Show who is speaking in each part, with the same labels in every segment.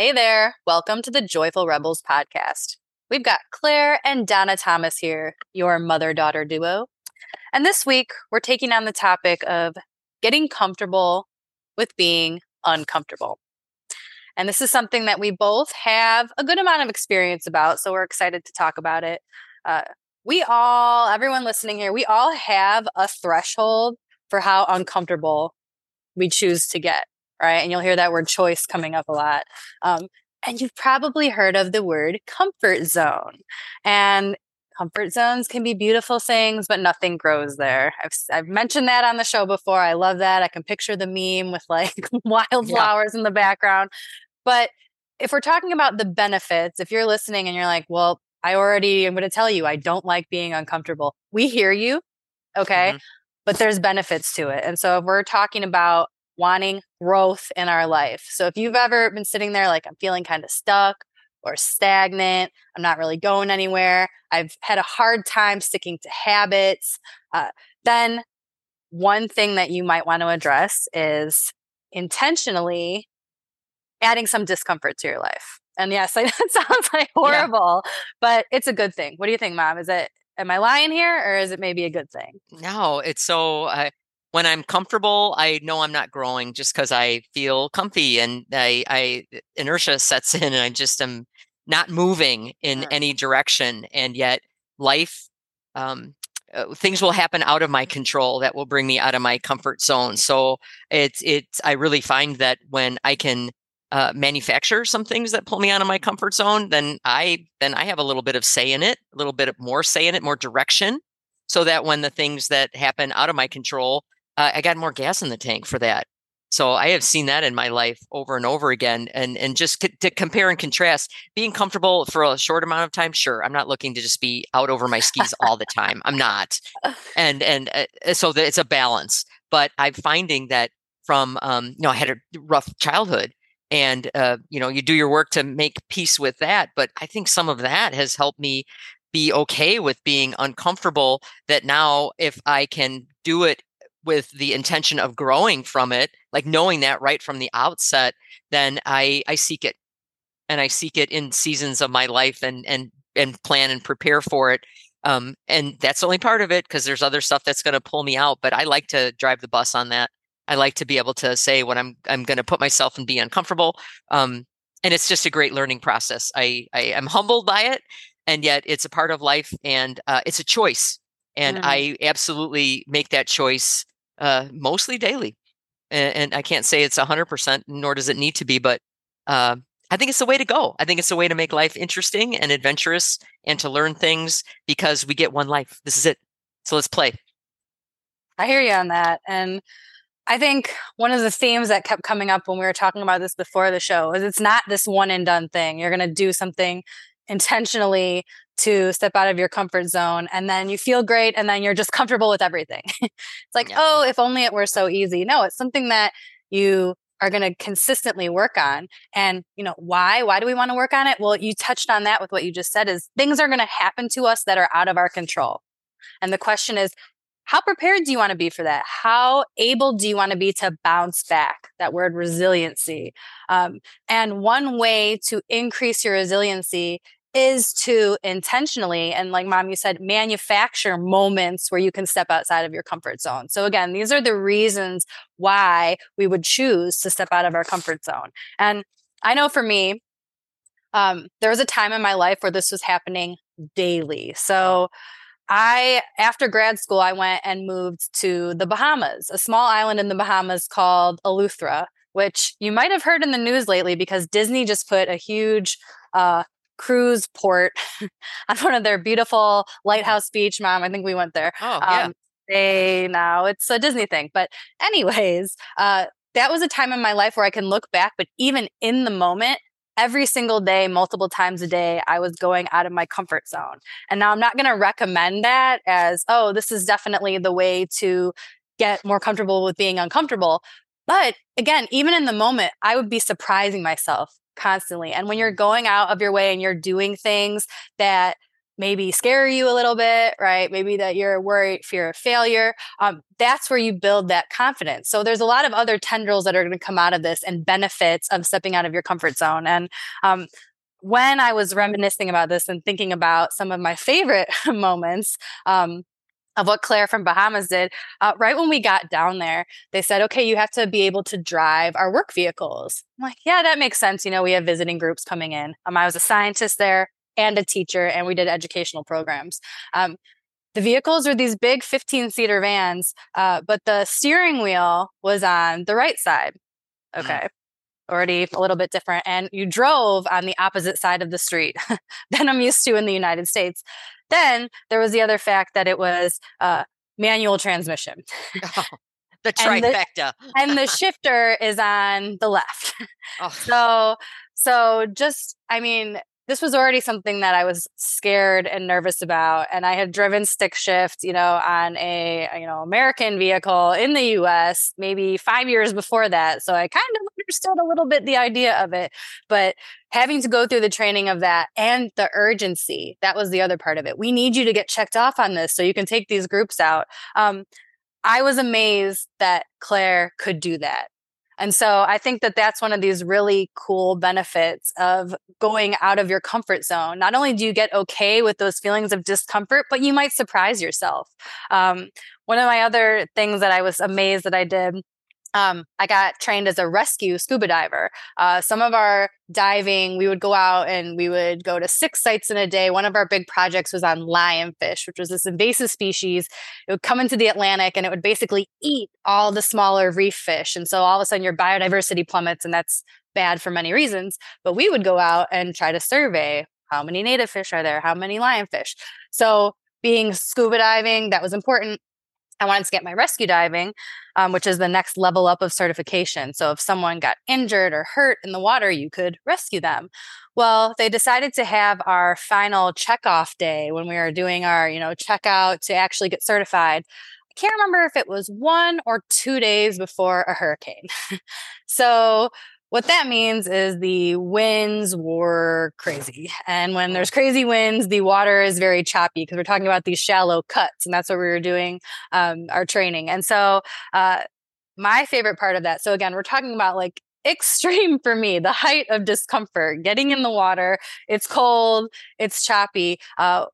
Speaker 1: Hey there. Welcome to the Joyful Rebels podcast. We've got Claire and Donna Thomas here, your mother daughter duo. And this week, we're taking on the topic of getting comfortable with being uncomfortable. And this is something that we both have a good amount of experience about. So we're excited to talk about it. Uh, we all, everyone listening here, we all have a threshold for how uncomfortable we choose to get, right? And you'll hear that word choice coming up a lot. Um, and you've probably heard of the word comfort zone. And comfort zones can be beautiful things, but nothing grows there. I've, I've mentioned that on the show before. I love that. I can picture the meme with like wildflowers yeah. in the background. But if we're talking about the benefits, if you're listening and you're like, well, I already am going to tell you, I don't like being uncomfortable. We hear you. Okay. Mm-hmm. But there's benefits to it. And so if we're talking about wanting growth in our life. So if you've ever been sitting there like, I'm feeling kind of stuck or stagnant, I'm not really going anywhere, I've had a hard time sticking to habits, uh, then one thing that you might want to address is intentionally adding some discomfort to your life. And yes, that sounds like horrible, yeah. but it's a good thing. What do you think, mom? Is it, am I lying here or is it maybe a good thing?
Speaker 2: No, it's so, uh, when I'm comfortable, I know I'm not growing just because I feel comfy and I, I, inertia sets in and I just am not moving in sure. any direction. And yet life, um, uh, things will happen out of my control that will bring me out of my comfort zone. So it's, it's, I really find that when I can uh, manufacture some things that pull me out of my comfort zone, then I then I have a little bit of say in it, a little bit of more say in it, more direction, so that when the things that happen out of my control, uh, I got more gas in the tank for that. So I have seen that in my life over and over again, and and just c- to compare and contrast, being comfortable for a short amount of time, sure. I'm not looking to just be out over my skis all the time. I'm not, and and uh, so that it's a balance. But I'm finding that from um, you know I had a rough childhood, and uh, you know you do your work to make peace with that but i think some of that has helped me be okay with being uncomfortable that now if i can do it with the intention of growing from it like knowing that right from the outset then i i seek it and i seek it in seasons of my life and and and plan and prepare for it um and that's only part of it because there's other stuff that's going to pull me out but i like to drive the bus on that I like to be able to say when I'm I'm going to put myself and be uncomfortable. Um, and it's just a great learning process. I I am humbled by it, and yet it's a part of life, and uh, it's a choice. And mm. I absolutely make that choice uh, mostly daily. And, and, I can't say it's hundred percent, nor does it need to be, but uh, I think it's the way to go. I think it's a way to make life interesting and adventurous, and to learn things because we get one life. This is it. So let's play.
Speaker 1: I hear you on that, and I think one of the themes that kept coming up when we were talking about this before the show is it's not this one and done thing. You're going to do something intentionally to step out of your comfort zone and then you feel great and then you're just comfortable with everything. it's like, yeah. oh, if only it were so easy. No, it's something that you are going to consistently work on. And, you know, why? Why do we want to work on it? Well, you touched on that with what you just said is things are going to happen to us that are out of our control. And the question is, how prepared do you want to be for that? How able do you want to be to bounce back? That word resiliency. Um, and one way to increase your resiliency is to intentionally, and like mom, you said, manufacture moments where you can step outside of your comfort zone. So again, these are the reasons why we would choose to step out of our comfort zone. And I know for me, um, there was a time in my life where this was happening daily. So I, after grad school, I went and moved to the Bahamas, a small island in the Bahamas called Eleuthera, which you might have heard in the news lately because Disney just put a huge uh, cruise port on one of their beautiful lighthouse beach. Mom, I think we went there.
Speaker 2: Oh, yeah. Um,
Speaker 1: they now it's a Disney thing. But, anyways, uh, that was a time in my life where I can look back, but even in the moment, every single day, multiple times a day, I was going out of my comfort zone. And now I'm not going to recommend that as, oh, this is definitely the way to get more comfortable with being uncomfortable. But again, even in the moment, I would be surprising myself constantly. And when you're going out of your way and you're doing things that maybe scare you a little bit, right? Maybe that you're worried, fear of failure. Um, that's where you build that confidence. So there's a lot of other tendrils that are going to come out of this and benefits of stepping out of your comfort zone. And um, when I was reminiscing about this and thinking about some of my favorite moments, um, of what Claire from Bahamas did. Uh, right when we got down there, they said, okay, you have to be able to drive our work vehicles. I'm like, yeah, that makes sense. You know, we have visiting groups coming in. Um, I was a scientist there and a teacher, and we did educational programs. Um, the vehicles were these big 15 seater vans, uh, but the steering wheel was on the right side. Mm. Okay. Already a little bit different. And you drove on the opposite side of the street than I'm used to in the United States. Then there was the other fact that it was uh, manual transmission.
Speaker 2: Oh, the trifecta.
Speaker 1: and, the, and the shifter is on the left. Oh. So so just I mean this was already something that I was scared and nervous about. And I had driven stick shift, you know, on a, you know, American vehicle in the US maybe five years before that. So I kind of understood a little bit the idea of it. But having to go through the training of that and the urgency, that was the other part of it. We need you to get checked off on this so you can take these groups out. Um, I was amazed that Claire could do that. And so I think that that's one of these really cool benefits of going out of your comfort zone. Not only do you get okay with those feelings of discomfort, but you might surprise yourself. Um, one of my other things that I was amazed that I did um, I got trained as a rescue scuba diver. Uh, some of our diving, we would go out and we would go to six sites in a day. One of our big projects was on lionfish, which was this invasive species. It would come into the Atlantic and it would basically eat all the smaller reef fish. And so all of a sudden your biodiversity plummets, and that's bad for many reasons. But we would go out and try to survey how many native fish are there, how many lionfish. So being scuba diving, that was important. I wanted to get my rescue diving, um, which is the next level up of certification. So if someone got injured or hurt in the water, you could rescue them. Well, they decided to have our final checkoff day when we were doing our, you know, checkout to actually get certified. I can't remember if it was one or two days before a hurricane. so what that means is the winds were crazy. And when there's crazy winds, the water is very choppy because we're talking about these shallow cuts. And that's what we were doing um, our training. And so, uh, my favorite part of that. So, again, we're talking about like extreme for me the height of discomfort getting in the water it's cold it's choppy uh,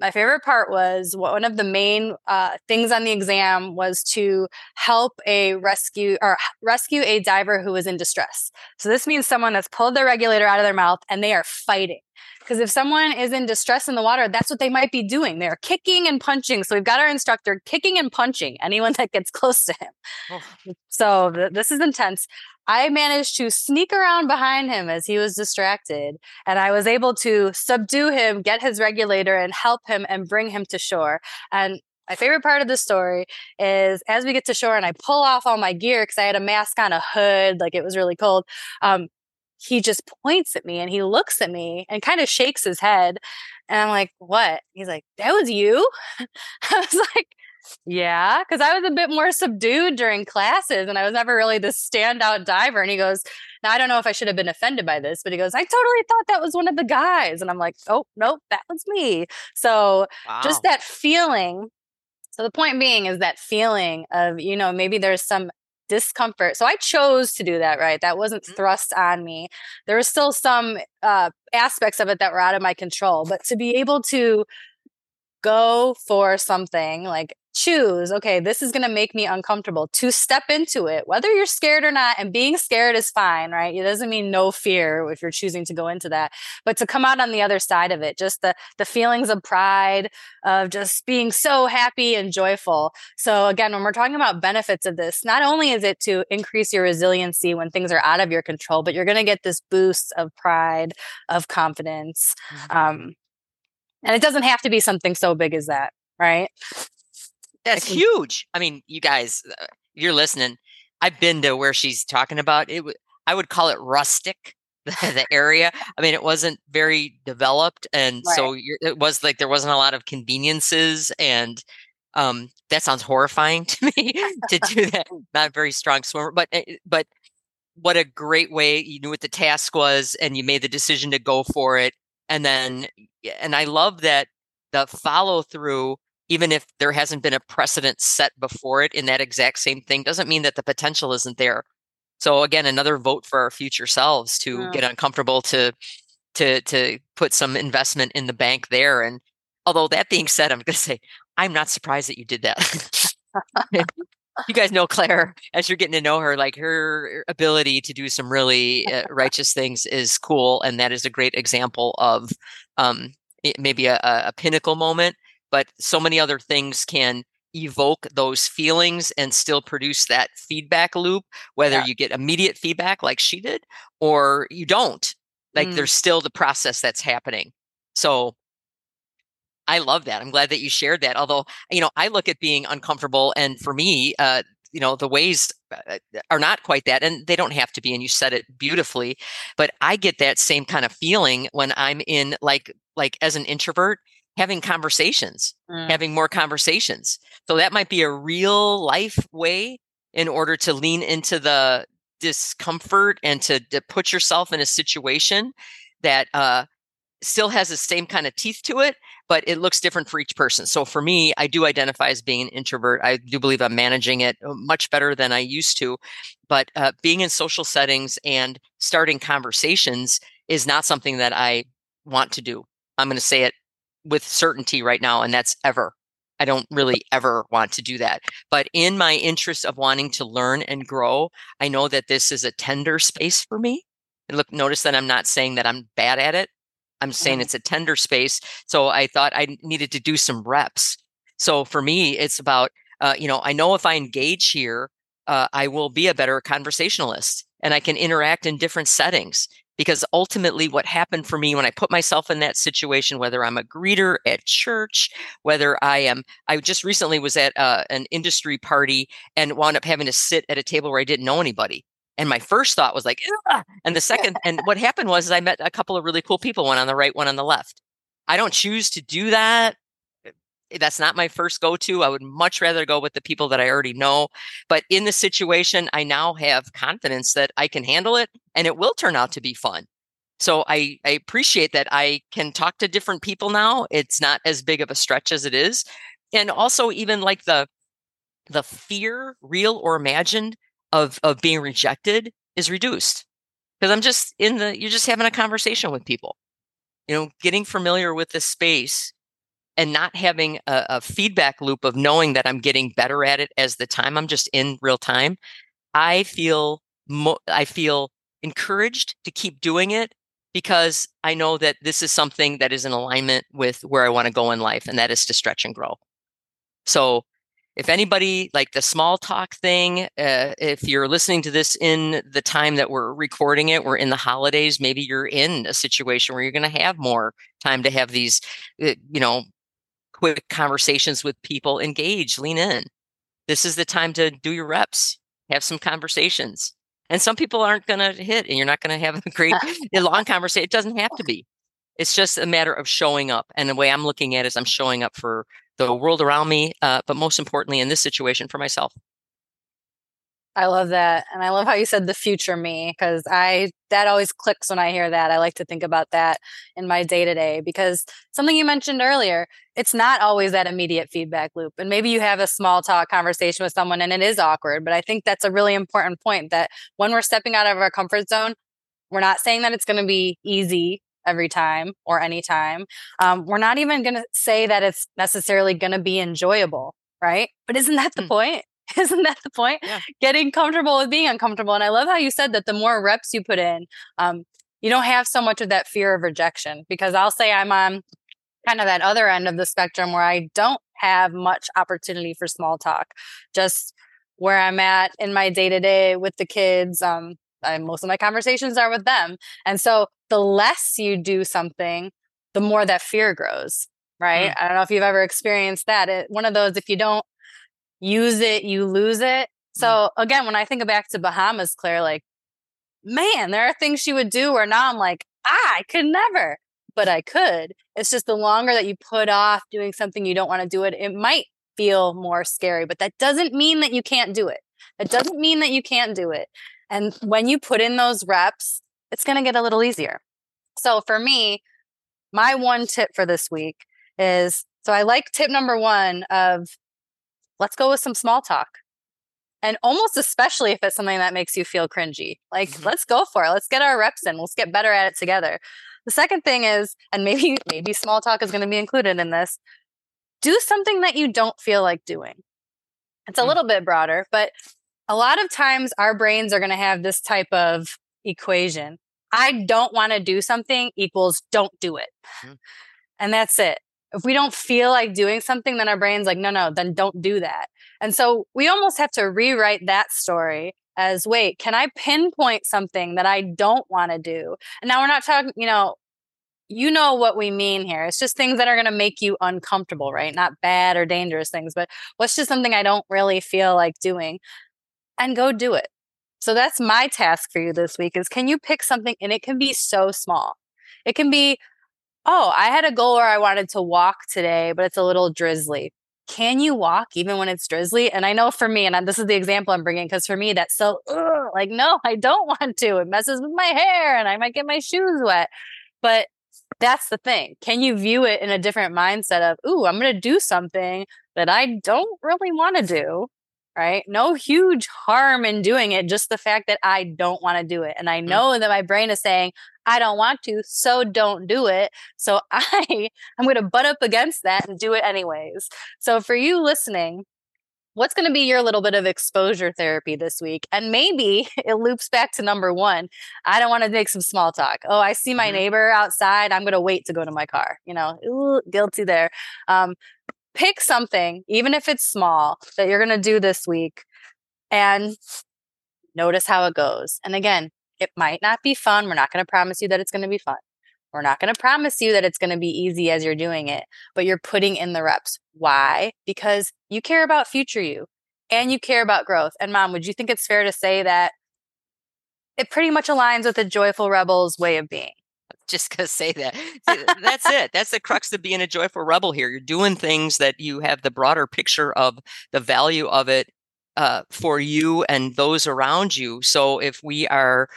Speaker 1: my favorite part was one of the main uh, things on the exam was to help a rescue or rescue a diver who was in distress. So this means someone that's pulled their regulator out of their mouth and they are fighting. Because if someone is in distress in the water, that's what they might be doing. They're kicking and punching. So we've got our instructor kicking and punching anyone that gets close to him. Oh. So th- this is intense. I managed to sneak around behind him as he was distracted, and I was able to subdue him, get his regulator, and help him and bring him to shore. And my favorite part of the story is as we get to shore and I pull off all my gear because I had a mask on, a hood, like it was really cold. Um, he just points at me and he looks at me and kind of shakes his head. And I'm like, what? He's like, that was you? I was like, yeah, because I was a bit more subdued during classes and I was never really the standout diver. And he goes, Now, I don't know if I should have been offended by this, but he goes, I totally thought that was one of the guys. And I'm like, Oh, nope, that was me. So wow. just that feeling. So the point being is that feeling of, you know, maybe there's some discomfort. So I chose to do that, right? That wasn't mm-hmm. thrust on me. There was still some uh, aspects of it that were out of my control, but to be able to go for something like choose, okay, this is going to make me uncomfortable, to step into it, whether you're scared or not. And being scared is fine, right? It doesn't mean no fear if you're choosing to go into that, but to come out on the other side of it, just the, the feelings of pride, of just being so happy and joyful. So again, when we're talking about benefits of this, not only is it to increase your resiliency when things are out of your control, but you're going to get this boost of pride, of confidence. Mm-hmm. Um, and it doesn't have to be something so big as that, right?
Speaker 2: That's huge. I mean, you guys, uh, you're listening. I've been to where she's talking about it. I would call it rustic, the, area. I mean, it wasn't very developed, and right. so it was like there wasn't a lot of conveniences, and um, that sounds horrifying to me to do that. Not a very strong swimmer, but eh, but what a great way you knew what the task was, and you made the decision to go for it, and then and I love that the follow through even if there hasn't been a precedent set before it in that exact same thing doesn't mean that the potential isn't there so again another vote for our future selves to yeah. get uncomfortable to to to put some investment in the bank there and although that being said i'm going to say i'm not surprised that you did that you guys know Claire as you're getting to know her, like her ability to do some really uh, righteous things is cool. And that is a great example of um, maybe a, a pinnacle moment, but so many other things can evoke those feelings and still produce that feedback loop, whether yeah. you get immediate feedback like she did or you don't. Like mm. there's still the process that's happening. So I love that. I'm glad that you shared that. Although, you know, I look at being uncomfortable, and for me, uh, you know, the ways uh, are not quite that, and they don't have to be. And you said it beautifully, but I get that same kind of feeling when I'm in, like, like as an introvert, having conversations, mm. having more conversations. So that might be a real life way in order to lean into the discomfort and to, to put yourself in a situation that uh, still has the same kind of teeth to it, but it looks different for each person. So for me, I do identify as being an introvert. I do believe I'm managing it uh, much better than I used to. But uh, being in social settings and starting conversations is not something that I want to do. I'm going to say it with certainty right now, and that's ever. I don't really ever want to do that. But in my interest of wanting to learn and grow, I know that this is a tender space for me. And look, notice that I'm not saying that I'm bad at it. I'm saying mm-hmm. it's a tender space. So I thought I needed to do some reps. So for me, it's about, uh, you know, I know if I engage here, uh, I will be a better conversationalist and I can interact in different settings. Because ultimately, what happened for me when I put myself in that situation, whether I'm a greeter at church, whether I am, I just recently was at uh, an industry party and wound up having to sit at a table where I didn't know anybody. And my first thought was like, Ugh! and the second, and what happened was I met a couple of really cool people, one on the right, one on the left. I don't choose to do that. That's not my first go to. I would much rather go with the people that I already know. But in the situation, I now have confidence that I can handle it and it will turn out to be fun. So I, I appreciate that I can talk to different people now. It's not as big of a stretch as it is. And also even like the the fear, real or imagined, of of being rejected is reduced because i'm just in the you're just having a conversation with people you know getting familiar with the space and not having a, a, feedback loop of knowing that i'm getting better at it as the time i'm just in real time i feel mo- i feel encouraged to keep doing it because i know that this is something that is in alignment with where i want to go in life and that is to stretch and grow. So if anybody like the small talk thing, uh, if you're listening to this in the time that we're recording it, we're in the holidays, maybe you're in a situation where you're going to have more time to have these, uh, you know, quick conversations with people, engage, lean in. This is the time to do your reps, have some conversations. And some people aren't going to hit and you're not going to have a great long conversation. It doesn't have to be. It's just a matter of showing up. And the way I'm looking at it is I'm showing up for the world around me, uh, but most importantly, in this situation, for myself.
Speaker 1: I love that. And I love how you said the future me because I that always clicks when I hear that. I like to think about that in my day to day because something you mentioned earlier, it's not always that immediate feedback loop. And maybe you have a small talk conversation with someone and it is awkward, but I think that's a really important point that when we're stepping out of our comfort zone, we're not saying that it's going to be easy every time or anytime. Um, we're not even going to say that it's necessarily going to be enjoyable, right? But isn't that the mm. point? Isn't that the point? Yeah. Getting comfortable with being uncomfortable. And I love how you said that the more reps you put in, um, you don't have so much of that fear of rejection because I'll say I'm on kind of that other end of the spectrum where I don't have much opportunity for small talk. Just where I'm at in my day to day with the kids. Um, I, most of my conversations are with them. And so the less you do something, the more that fear grows, right? Mm. I don't know if you've ever experienced that. It, one of those, if you don't use it, you lose it. So mm. again, when I think back to Bahamas, Claire, like, man, there are things she would do where now I'm like, ah, I could never, but I could. It's just the longer that you put off doing something you don't want to do it, it might feel more scary, but that doesn't mean that you can't do it. It doesn't mean that you can't do it. And when you put in those reps, it's going to get a little easier. So for me, my one tip for this week is so I like tip number one of let's go with some small talk. And almost especially if it's something that makes you feel cringy. Like, mm-hmm. let's go for it. Let's get our reps in. Let's get better at it together. The second thing is, and maybe maybe small talk is going to be included in this, do something that you don't feel like doing. It's a mm. little bit broader, but a lot of times our brains are going to have this type of equation. I don't want to do something equals don't do it. Mm. And that's it. If we don't feel like doing something, then our brain's like, no, no, then don't do that. And so we almost have to rewrite that story as wait, can I pinpoint something that I don't want to do? And now we're not talking, you know, you know what we mean here. It's just things that are going to make you uncomfortable, right? Not bad or dangerous things, but what's just something I don't really feel like doing and go do it. So that's my task for you this week is can you pick something and it can be so small. It can be, oh, I had a goal where I wanted to walk today, but it's a little drizzly. Can you walk even when it's drizzly? And I know for me, and this is the example I'm bringing because for me, that's so ugh, like, no, I don't want to. It messes with my hair and I might get my shoes wet. But that's the thing. Can you view it in a different mindset of, ooh, I'm going to do something that I don't really want to do, right? No huge harm in doing it, just the fact that I don't want to do it. And I mm. know mm-hmm. that my brain is saying, I don't want to, so don't do it. So I I'm going to butt up against that and do it anyways. So for you listening, what's going to be your little bit of exposure therapy this week? And maybe it loops back to number one. I don't want to make some small talk. Oh, I see my mm-hmm. neighbor outside. I'm going to wait to go to my car. You know, ooh, guilty there. Um, pick something, even if it's small, that you're going to do this week and notice how it goes. And again, it might not be fun. We're not going to promise you that it's going to be fun. We're not going to promise you that it's going to be easy as you're doing it, but you're putting in the reps. Why? Because you care about future you and you care about growth. And mom, would you think it's fair to say that it pretty much aligns with the joyful rebels way of being?
Speaker 2: Just gonna say that. That's it. That's the crux of being a joyful rebel here. You're doing things that you have the broader picture of the value of it uh, for you and those around you. So if we are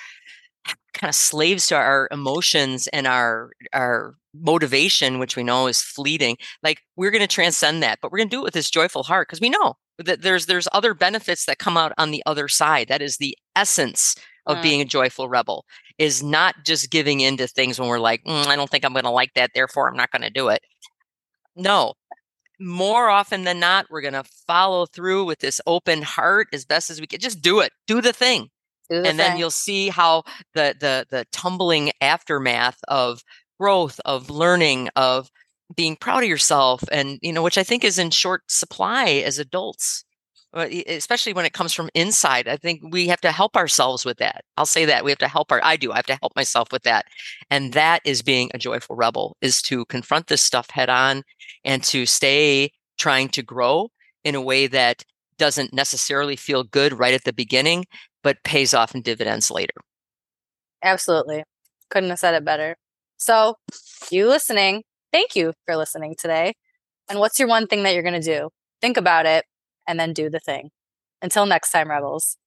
Speaker 2: kind of slaves to our emotions and our our motivation which we know is fleeting like we're going to transcend that but we're going to do it with this joyful heart because we know that there's there's other benefits that come out on the other side that is the essence of mm. being a joyful rebel is not just giving in to things when we're like mm, i don't think i'm going to like that therefore i'm not going to do it no more often than not we're going to follow through with this open heart as best as we can. Just do it. Do the thing. And thing. then you'll see how the the the tumbling aftermath of growth of learning of being proud of yourself and you know which i think is in short supply as adults especially when it comes from inside i think we have to help ourselves with that i'll say that we have to help our i do i have to help myself with that and that is being a joyful rebel is to confront this stuff head on and to stay trying to grow in a way that doesn't necessarily feel good right at the beginning but pays off in dividends later.
Speaker 1: Absolutely. Couldn't have said it better. So, you listening, thank you for listening today. And what's your one thing that you're going to do? Think about it and then do the thing. Until next time, Rebels.